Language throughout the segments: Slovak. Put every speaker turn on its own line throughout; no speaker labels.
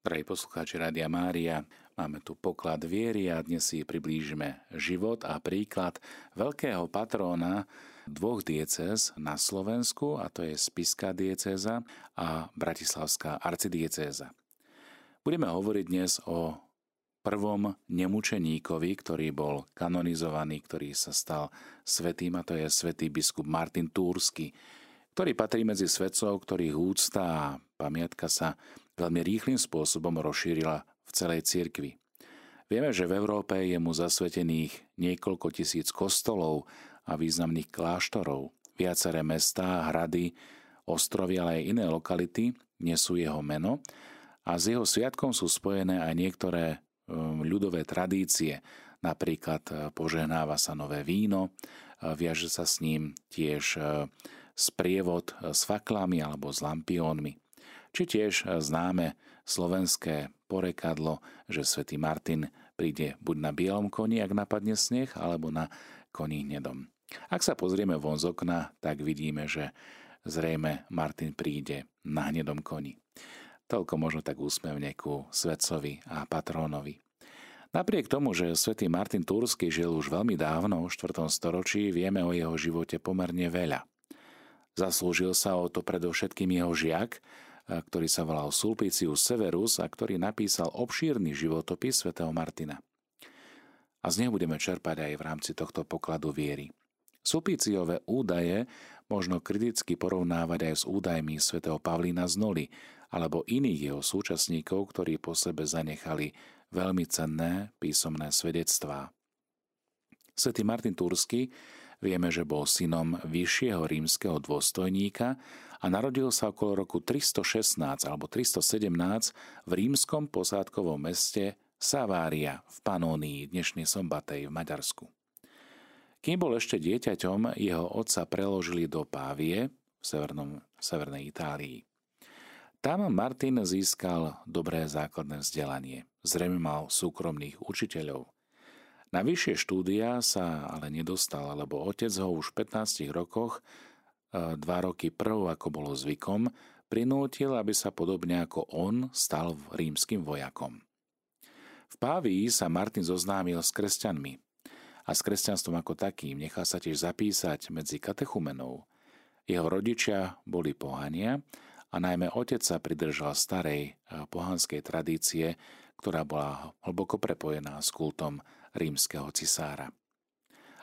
Drahí poslucháči Rádia Mária, máme tu poklad viery a dnes si priblížime život a príklad veľkého patróna dvoch diecéz na Slovensku, a to je Spiská diecéza a Bratislavská arcidiecéza. Budeme hovoriť dnes o prvom nemučeníkovi, ktorý bol kanonizovaný, ktorý sa stal svetým, a to je svätý biskup Martin Túrsky, ktorý patrí medzi svetcov, ktorých úcta a pamiatka sa veľmi rýchlým spôsobom rozšírila v celej cirkvi. Vieme, že v Európe je mu zasvetených niekoľko tisíc kostolov a významných kláštorov. Viaceré mestá, hrady, ostrovy, ale aj iné lokality nesú jeho meno a s jeho sviatkom sú spojené aj niektoré um, ľudové tradície. Napríklad uh, požehnáva sa nové víno, uh, viaže sa s ním tiež sprievod s faklami alebo s lampiónmi či tiež známe slovenské porekadlo, že svätý Martin príde buď na bielom koni, ak napadne sneh, alebo na koni hnedom. Ak sa pozrieme von z okna, tak vidíme, že zrejme Martin príde na hnedom koni. Toľko možno tak úsmevne ku svetcovi a patrónovi. Napriek tomu, že svätý Martin Tursky žil už veľmi dávno, v 4. storočí, vieme o jeho živote pomerne veľa. Zaslúžil sa o to predovšetkým jeho žiak, ktorý sa volal Sulpicius Severus a ktorý napísal obšírny životopis svätého Martina. A z neho budeme čerpať aj v rámci tohto pokladu viery. Sulpiciové údaje možno kriticky porovnávať aj s údajmi svätého Pavlína z Noli alebo iných jeho súčasníkov, ktorí po sebe zanechali veľmi cenné písomné svedectvá. Svetý Martin Tursky vieme, že bol synom vyššieho rímskeho dôstojníka a narodil sa okolo roku 316 alebo 317 v rímskom posádkovom meste Savária v Panónii, dnešnej Sombatej v Maďarsku. Kým bol ešte dieťaťom, jeho otca preložili do Pávie v severnom, severnej Itálii. Tam Martin získal dobré základné vzdelanie. Zrejme mal súkromných učiteľov. Na vyššie štúdia sa ale nedostal, lebo otec ho už v 15 rokoch dva roky prv, ako bolo zvykom, prinútil, aby sa podobne ako on stal rímským vojakom. V Pávii sa Martin zoznámil s kresťanmi a s kresťanstvom ako takým nechal sa tiež zapísať medzi katechumenov. Jeho rodičia boli pohania a najmä otec sa pridržal starej eh, pohanskej tradície, ktorá bola hlboko prepojená s kultom rímskeho cisára.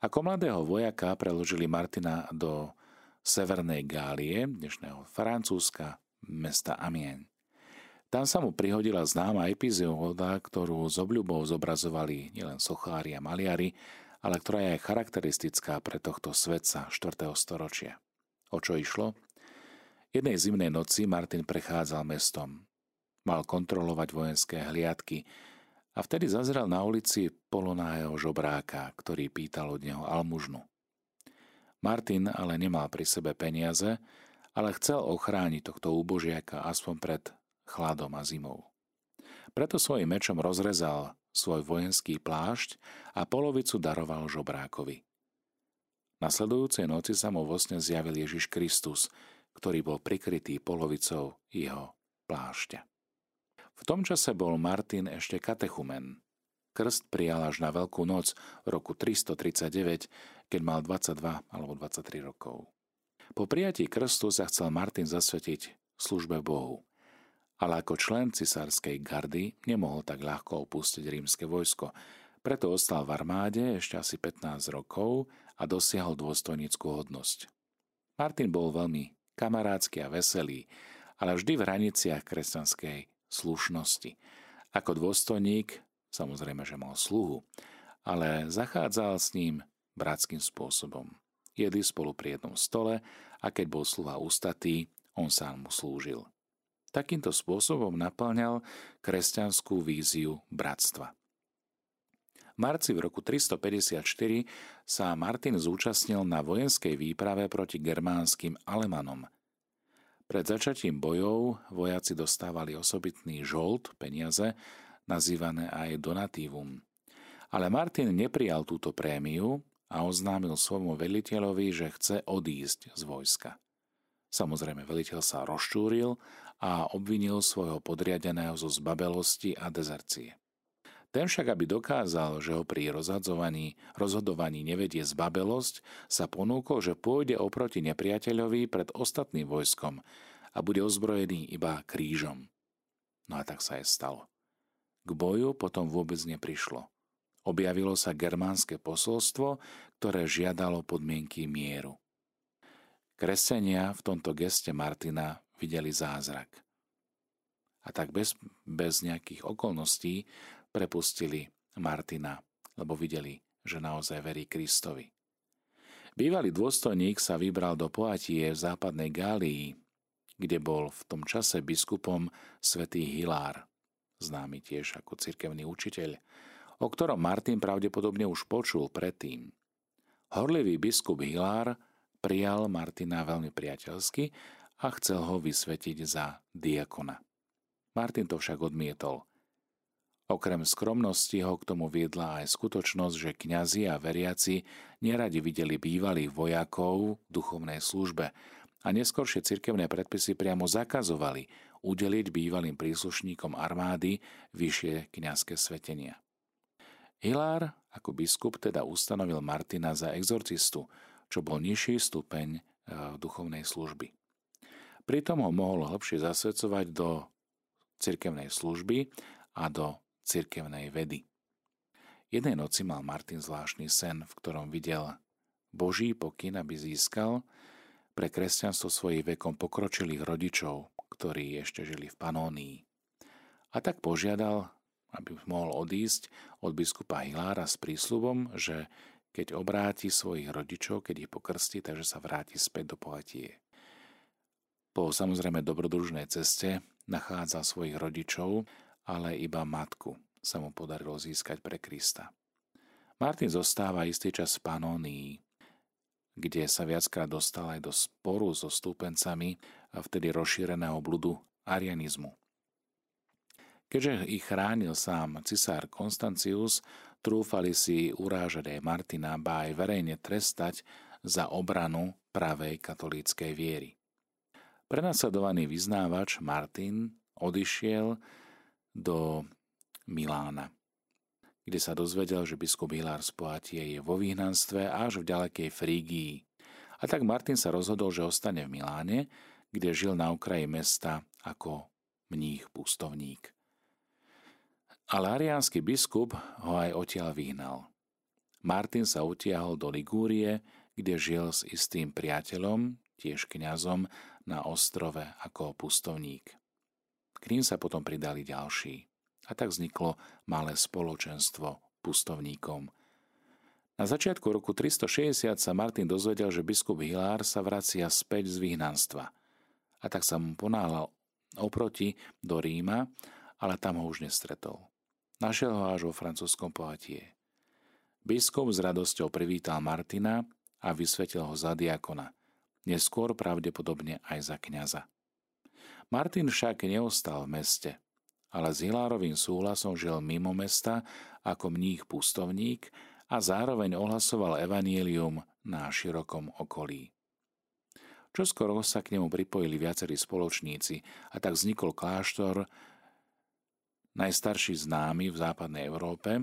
Ako mladého vojaka preložili Martina do Severnej Gálie, dnešného Francúzska, mesta Amiens. Tam sa mu prihodila známa epizóda, ktorú s obľubou zobrazovali nielen sochári a maliari, ale ktorá je aj charakteristická pre tohto svetca 4. storočia. O čo išlo? Jednej zimnej noci Martin prechádzal mestom. Mal kontrolovať vojenské hliadky a vtedy zazrel na ulici polonájeho žobráka, ktorý pýtal od neho almužnu. Martin ale nemal pri sebe peniaze, ale chcel ochrániť tohto úbožiaka aspoň pred chladom a zimou. Preto svojim mečom rozrezal svoj vojenský plášť a polovicu daroval žobrákovi. Nasledujúcej noci sa mu vo sne zjavil Ježiš Kristus, ktorý bol prikrytý polovicou jeho plášťa. V tom čase bol Martin ešte katechumen. Krst prijal až na Veľkú noc roku 339, keď mal 22 alebo 23 rokov. Po prijatí krstu sa chcel Martin zasvetiť službe Bohu, ale ako člen cisárskej gardy nemohol tak ľahko opustiť rímske vojsko, preto ostal v armáde ešte asi 15 rokov a dosiahol dôstojnickú hodnosť. Martin bol veľmi kamarádsky a veselý, ale vždy v hraniciach kresťanskej slušnosti. Ako dôstojník, samozrejme, že mal sluhu, ale zachádzal s ním bratským spôsobom. Jedli spolu pri jednom stole a keď bol sluha ústatý, on sám mu slúžil. Takýmto spôsobom naplňal kresťanskú víziu bratstva. V marci v roku 354 sa Martin zúčastnil na vojenskej výprave proti germánskym Alemanom. Pred začatím bojov vojaci dostávali osobitný žolt, peniaze, nazývané aj donatívum. Ale Martin neprijal túto prémiu a oznámil svojmu veliteľovi, že chce odísť z vojska. Samozrejme, veliteľ sa rozčúril a obvinil svojho podriadeného zo zbabelosti a dezercie. Ten však, aby dokázal, že ho pri rozhadzovaní, rozhodovaní nevedie zbabelosť, sa ponúkol, že pôjde oproti nepriateľovi pred ostatným vojskom a bude ozbrojený iba krížom. No a tak sa aj stalo. K boju potom vôbec neprišlo. Objavilo sa germánske posolstvo, ktoré žiadalo podmienky mieru. Kresenia v tomto geste Martina videli zázrak. A tak bez, bez nejakých okolností prepustili Martina, lebo videli, že naozaj verí Kristovi. Bývalý dôstojník sa vybral do Poatie v západnej Gálii, kde bol v tom čase biskupom svätý Hilár, známy tiež ako cirkevný učiteľ, o ktorom Martin pravdepodobne už počul predtým. Horlivý biskup Hilár prijal Martina veľmi priateľsky a chcel ho vysvetiť za diakona. Martin to však odmietol. Okrem skromnosti ho k tomu viedla aj skutočnosť, že kňazi a veriaci neradi videli bývalých vojakov v duchovnej službe a neskôršie cirkevné predpisy priamo zakazovali udeliť bývalým príslušníkom armády vyššie kňazské svetenia. Hilár ako biskup teda ustanovil Martina za exorcistu, čo bol nižší stupeň e, duchovnej služby. Pritom ho mohol hlbšie zasvedcovať do cirkevnej služby a do cirkevnej vedy. Jednej noci mal Martin zvláštny sen, v ktorom videl Boží pokyn, aby získal pre kresťanstvo svojich vekom pokročilých rodičov, ktorí ešte žili v Panónii. A tak požiadal, aby mohol odísť od biskupa Hilára s prísľubom, že keď obráti svojich rodičov, keď ich pokrstí, takže sa vráti späť do Poatie. Po samozrejme dobrodružnej ceste nachádza svojich rodičov, ale iba matku sa mu podarilo získať pre Krista. Martin zostáva istý čas v Panónii, kde sa viackrát dostal aj do sporu so stúpencami vtedy rozšíreného bludu arianizmu. Keďže ich chránil sám cisár Konstancius, trúfali si urážať aj Martina, ba aj verejne trestať za obranu pravej katolíckej viery. Prenasledovaný vyznávač Martin odišiel do Milána, kde sa dozvedel, že biskup Hilár z Poatie je vo výhnanstve až v ďalekej Frígii. A tak Martin sa rozhodol, že ostane v Miláne, kde žil na okraji mesta ako mních pustovník ale ariánsky biskup ho aj odtiaľ vyhnal. Martin sa utiahol do Ligúrie, kde žil s istým priateľom, tiež kňazom, na ostrove ako pustovník. K ním sa potom pridali ďalší. A tak vzniklo malé spoločenstvo pustovníkom. Na začiatku roku 360 sa Martin dozvedel, že biskup Hilár sa vracia späť z vyhnanstva. A tak sa mu ponáhľal oproti do Ríma, ale tam ho už nestretol. Našiel ho až vo francúzskom Poatie. Biskup s radosťou privítal Martina a vysvetil ho za diakona, neskôr pravdepodobne aj za kňaza. Martin však neostal v meste, ale s Hilárovým súhlasom žil mimo mesta ako mních pustovník a zároveň ohlasoval evanielium na širokom okolí. Čoskoro sa k nemu pripojili viacerí spoločníci a tak vznikol kláštor najstarší známy v západnej Európe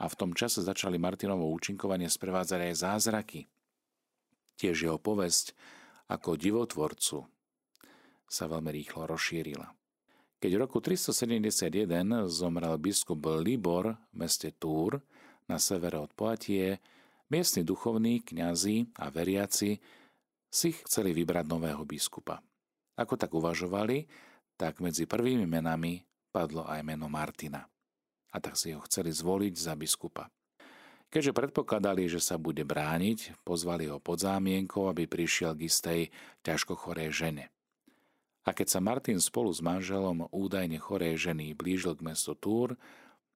a v tom čase začali Martinovo účinkovanie sprevádzať aj zázraky. Tiež jeho povesť ako divotvorcu sa veľmi rýchlo rozšírila. Keď v roku 371 zomrel biskup Libor v meste Túr na severe od Poatie, miestni duchovní, kňazi a veriaci si chceli vybrať nového biskupa. Ako tak uvažovali, tak medzi prvými menami padlo aj meno Martina. A tak si ho chceli zvoliť za biskupa. Keďže predpokladali, že sa bude brániť, pozvali ho pod zámienkou, aby prišiel k istej ťažko chorej žene. A keď sa Martin spolu s manželom údajne chorej ženy blížil k mestu Túr,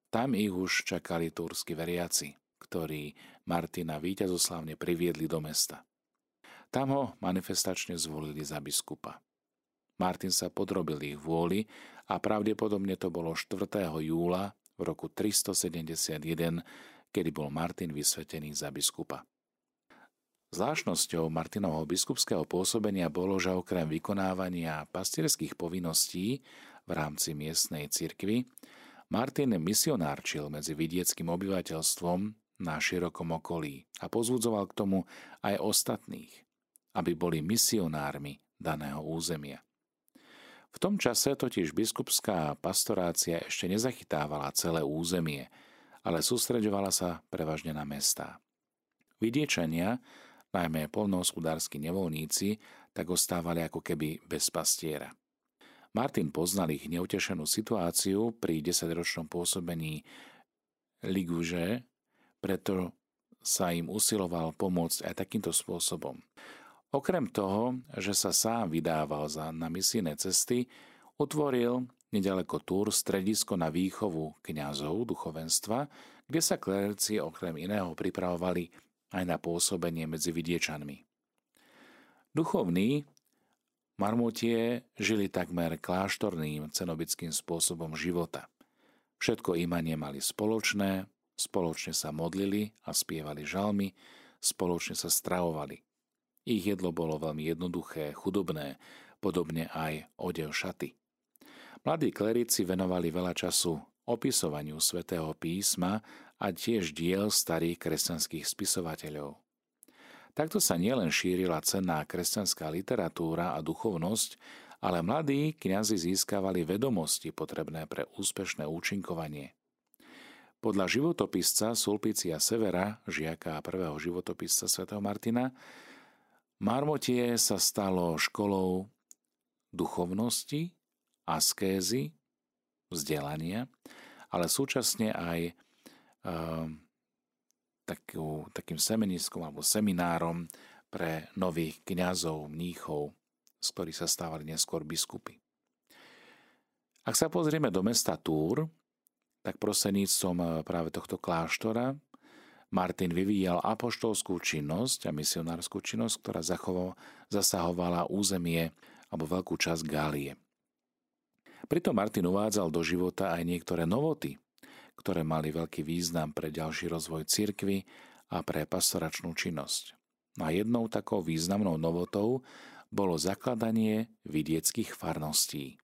tam ich už čakali túrsky veriaci, ktorí Martina víťazoslavne priviedli do mesta. Tam ho manifestačne zvolili za biskupa. Martin sa podrobil ich vôli a pravdepodobne to bolo 4. júla v roku 371, kedy bol Martin vysvetený za biskupa. Zvláštnosťou Martinovho biskupského pôsobenia bolo, že okrem vykonávania pastierských povinností v rámci miestnej cirkvy, Martin misionárčil medzi vidieckým obyvateľstvom na širokom okolí a pozvudzoval k tomu aj ostatných, aby boli misionármi daného územia. V tom čase totiž biskupská pastorácia ešte nezachytávala celé územie, ale sústreďovala sa prevažne na mestá. Vidiečania najmä polnohospodársky nevolníci, tak ostávali ako keby bez pastiera. Martin poznal ich neutešenú situáciu pri desaťročnom pôsobení Liguže, preto sa im usiloval pomôcť aj takýmto spôsobom. Okrem toho, že sa sám vydával za, na misijné cesty, utvoril nedaleko Túr stredisko na výchovu kňazov duchovenstva, kde sa klerci okrem iného pripravovali aj na pôsobenie medzi vidiečanmi. Duchovní marmotie žili takmer kláštorným cenobickým spôsobom života. Všetko imanie mali spoločné, spoločne sa modlili a spievali žalmy, spoločne sa stravovali. Ich jedlo bolo veľmi jednoduché, chudobné, podobne aj odev šaty. Mladí klerici venovali veľa času opisovaniu svätého písma a tiež diel starých kresťanských spisovateľov. Takto sa nielen šírila cenná kresťanská literatúra a duchovnosť, ale mladí kňazi získavali vedomosti potrebné pre úspešné účinkovanie. Podľa životopisca Sulpicia Severa, žiaka prvého životopisca sv. Martina, Marmotie sa stalo školou duchovnosti, askézy, vzdelania, ale súčasne aj takú, takým semeniskom alebo seminárom pre nových kňazov, mníchov, z ktorých sa stávali neskôr biskupy. Ak sa pozrieme do mesta Túr, tak proseníctvom eh, práve tohto kláštora Martin vyvíjal apoštolskú činnosť a misionárskú činnosť, ktorá zasahovala územie alebo veľkú časť Gálie. Pritom Martin uvádzal do života aj niektoré novoty, ktoré mali veľký význam pre ďalší rozvoj cirkvy a pre pastoračnú činnosť. No a jednou takou významnou novotou bolo zakladanie vidieckých farností.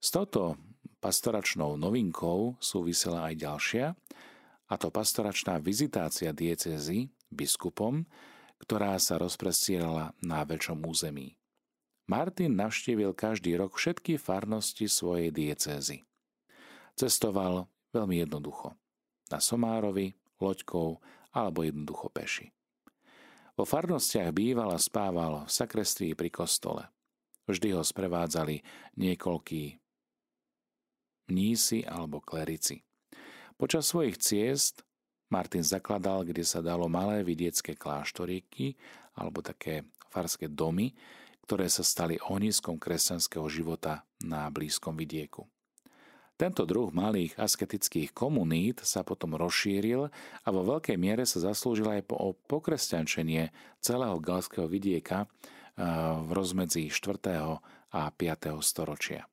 S touto pastoračnou novinkou súvisela aj ďalšia, a to pastoračná vizitácia diecezy biskupom, ktorá sa rozprestierala na väčšom území. Martin navštívil každý rok všetky farnosti svojej diecézy. Cestoval Veľmi jednoducho. Na Somárovi, loďkou alebo jednoducho peši. Vo farnostiach býval a spával v sakrestrii pri kostole. Vždy ho sprevádzali niekoľkí mnísi alebo klerici. Počas svojich ciest Martin zakladal, kde sa dalo malé vidiecké kláštoríky alebo také farské domy, ktoré sa stali ohniskom kresťanského života na blízkom vidieku. Tento druh malých asketických komunít sa potom rozšíril a vo veľkej miere sa zaslúžil aj po pokresťančenie celého galského vidieka v rozmedzi 4. a 5. storočia.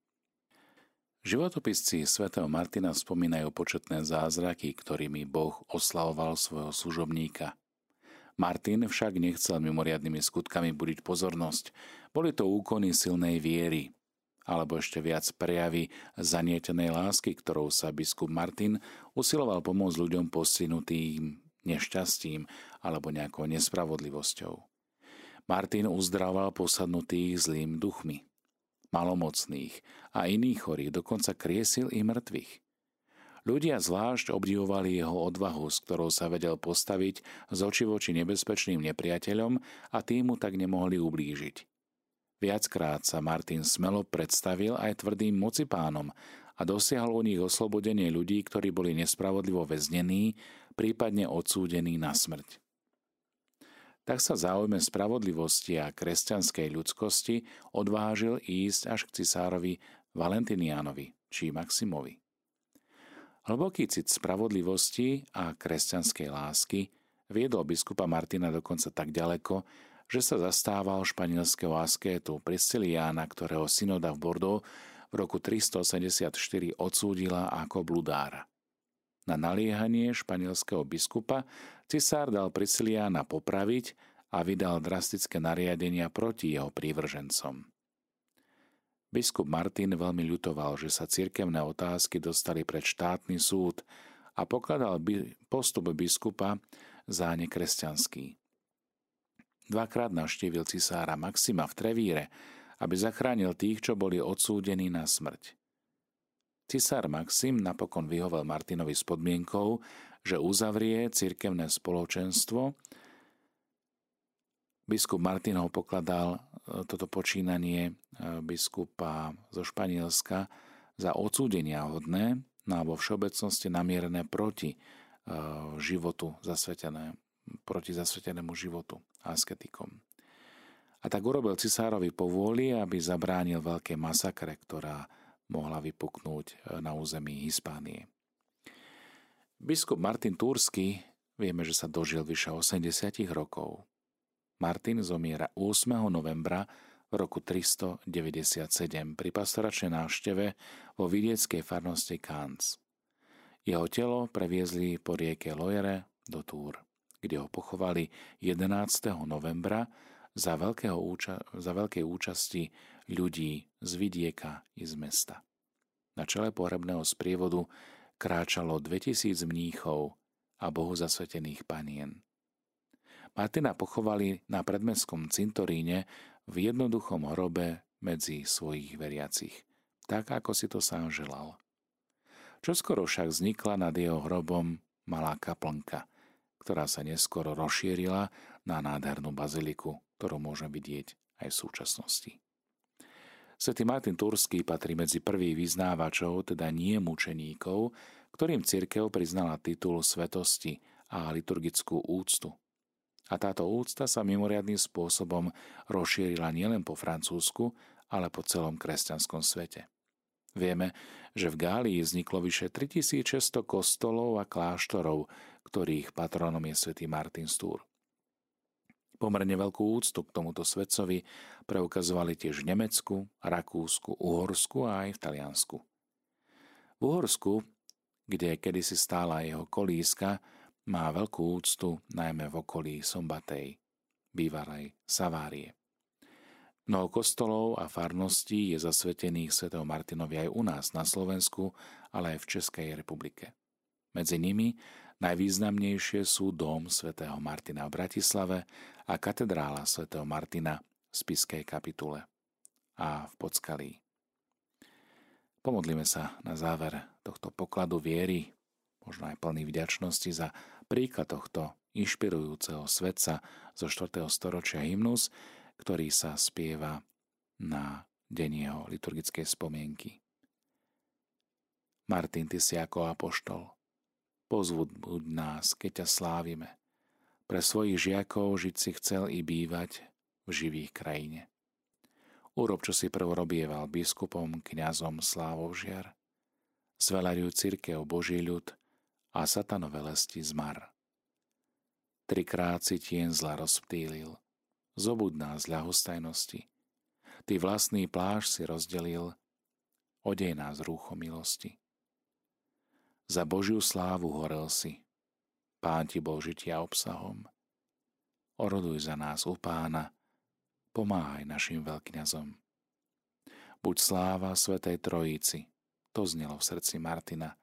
Životopisci svätého Martina spomínajú početné zázraky, ktorými Boh oslavoval svojho služobníka. Martin však nechcel mimoriadnými skutkami budiť pozornosť. Boli to úkony silnej viery, alebo ešte viac prejavy zanietenej lásky, ktorou sa biskup Martin usiloval pomôcť ľuďom postihnutým nešťastím alebo nejakou nespravodlivosťou. Martin uzdraval posadnutých zlým duchmi, malomocných a iných chorých, dokonca kriesil i mŕtvych. Ľudia zvlášť obdivovali jeho odvahu, s ktorou sa vedel postaviť z oči voči nebezpečným nepriateľom a tým mu tak nemohli ublížiť. Viackrát sa Martin smelo predstavil aj tvrdým mocipánom a dosiahol u nich oslobodenie ľudí, ktorí boli nespravodlivo väznení, prípadne odsúdení na smrť. Tak sa záujme spravodlivosti a kresťanskej ľudskosti odvážil ísť až k cisárovi Valentinianovi či Maximovi. Hlboký cit spravodlivosti a kresťanskej lásky viedol biskupa Martina dokonca tak ďaleko, že sa zastával španielského askétu Prisciliána, ktorého synoda v Bordeaux v roku 384 odsúdila ako bludára. Na naliehanie španielského biskupa cisár dal Prisciliána popraviť a vydal drastické nariadenia proti jeho prívržencom. Biskup Martin veľmi ľutoval, že sa cirkevné otázky dostali pred štátny súd a pokladal postup biskupa za nekresťanský. Dvakrát navštívil cisára Maxima v Trevíre, aby zachránil tých, čo boli odsúdení na smrť. Cisár Maxim napokon vyhovel Martinovi s podmienkou, že uzavrie cirkevné spoločenstvo. Biskup Martin ho pokladal e, toto počínanie e, biskupa zo Španielska za odsúdenia hodné, no a vo všeobecnosti namierené proti e, životu zasvetené, proti zasvetenému životu asketikom. A tak urobil cisárovi povôli, aby zabránil veľké masakre, ktorá mohla vypuknúť e, na území Hispánie. Biskup Martin Túrsky vieme, že sa dožil vyše 80 rokov. Martin zomiera 8. novembra v roku 397 pri pastoračnej návšteve vo vidieckej farnosti Kans. Jeho telo previezli po rieke Loire do Túr, kde ho pochovali 11. novembra za, veľkého úča- za veľkej účasti ľudí z vidieka i z mesta. Na čele pohrebného sprievodu kráčalo 2000 mníchov a bohu zasvetených panien. Martina pochovali na predmestskom cintoríne v jednoduchom hrobe medzi svojich veriacich, tak ako si to sám želal. Čoskoro však vznikla nad jeho hrobom malá kaplnka, ktorá sa neskoro rozšírila na nádhernú baziliku, ktorú môžeme vidieť aj v súčasnosti. Svetý Martin Turský patrí medzi prvých vyznávačov, teda nie mučeníkov, ktorým cirkev priznala titul svetosti a liturgickú úctu. A táto úcta sa mimoriadným spôsobom rozšírila nielen po Francúzsku, ale po celom kresťanskom svete. Vieme, že v Gálii vzniklo vyše 3600 kostolov a kláštorov, ktorých patronom je svätý Martin Stúr. Pomerne veľkú úctu k tomuto svetcovi preukazovali tiež v Nemecku, Rakúsku, Uhorsku a aj v Taliansku. V Uhorsku, kde kedysi stála jeho kolíska, má veľkú úctu najmä v okolí Sombatej, bývalej Savárie. Mnoho kostolov a farností je zasvetených sv. Martinovi aj u nás na Slovensku, ale aj v Českej republike. Medzi nimi Najvýznamnejšie sú dom svätého Martina v Bratislave a katedrála svätého Martina v Spiskej kapitule a v Podskalí. Pomodlíme sa na záver tohto pokladu viery, možno aj plný vďačnosti za príklad tohto inšpirujúceho svetca zo 4. storočia hymnus, ktorý sa spieva na deň jeho liturgickej spomienky. Martin, ty si ako apoštol, Pozvud nás, keď ťa slávime. Pre svojich žiakov žiť si chcel i bývať v živých krajine. Urob, čo si prv robieval biskupom, kňazom slávou žiar. Zvelaďuj církev Boží ľud a satanové lesti zmar. Trikrát si tien zla rozptýlil, zobud nás ľahostajnosti. Ty vlastný pláž si rozdelil, odej nás rúcho milosti. Za Božiu slávu horel si. Pán ti bol žitia obsahom. Oroduj za nás u pána, pomáhaj našim veľkňazom. Buď sláva Svetej Trojici, to znelo v srdci Martina.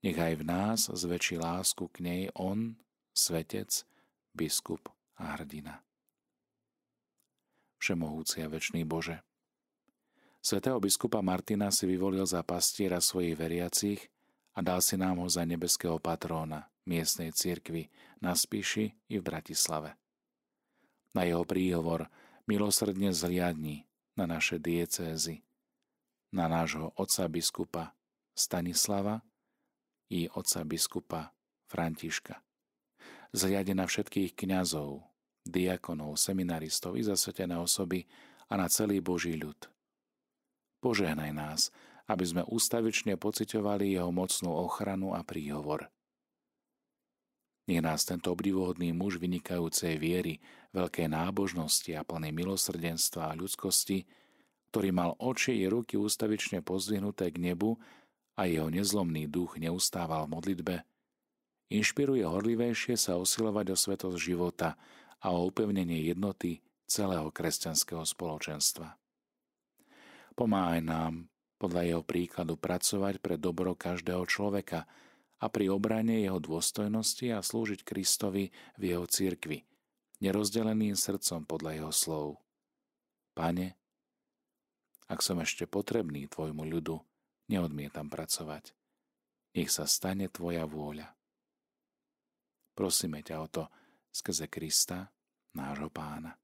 Nech aj v nás zväčší lásku k nej on, svetec, biskup a hrdina. Všemohúci a večný Bože, Svetého biskupa Martina si vyvolil za pastiera svojich veriacich a dal si nám ho za nebeského patróna miestnej cirkvi na Spiši i v Bratislave. Na jeho príhovor milosrdne zliadni na naše diecézy, na nášho otca biskupa Stanislava i otca biskupa Františka. Zliade na všetkých kňazov, diakonov, seminaristov i zasvetené osoby a na celý Boží ľud. Požehnaj nás, aby sme ústavične pocitovali jeho mocnú ochranu a príhovor. Nech nás tento obdivuhodný muž vynikajúcej viery, veľkej nábožnosti a plnej milosrdenstva a ľudskosti, ktorý mal oči i ruky ústavične pozdvihnuté k nebu a jeho nezlomný duch neustával v modlitbe, inšpiruje horlivejšie sa osilovať o svetosť života a o upevnenie jednoty celého kresťanského spoločenstva. Pomáhaj nám podľa jeho príkladu pracovať pre dobro každého človeka a pri obrane jeho dôstojnosti a slúžiť Kristovi v jeho cirkvi, nerozdeleným srdcom podľa jeho slov. Pane, ak som ešte potrebný Tvojmu ľudu, neodmietam pracovať. Nech sa stane Tvoja vôľa. Prosíme ťa o to skrze Krista, nášho pána.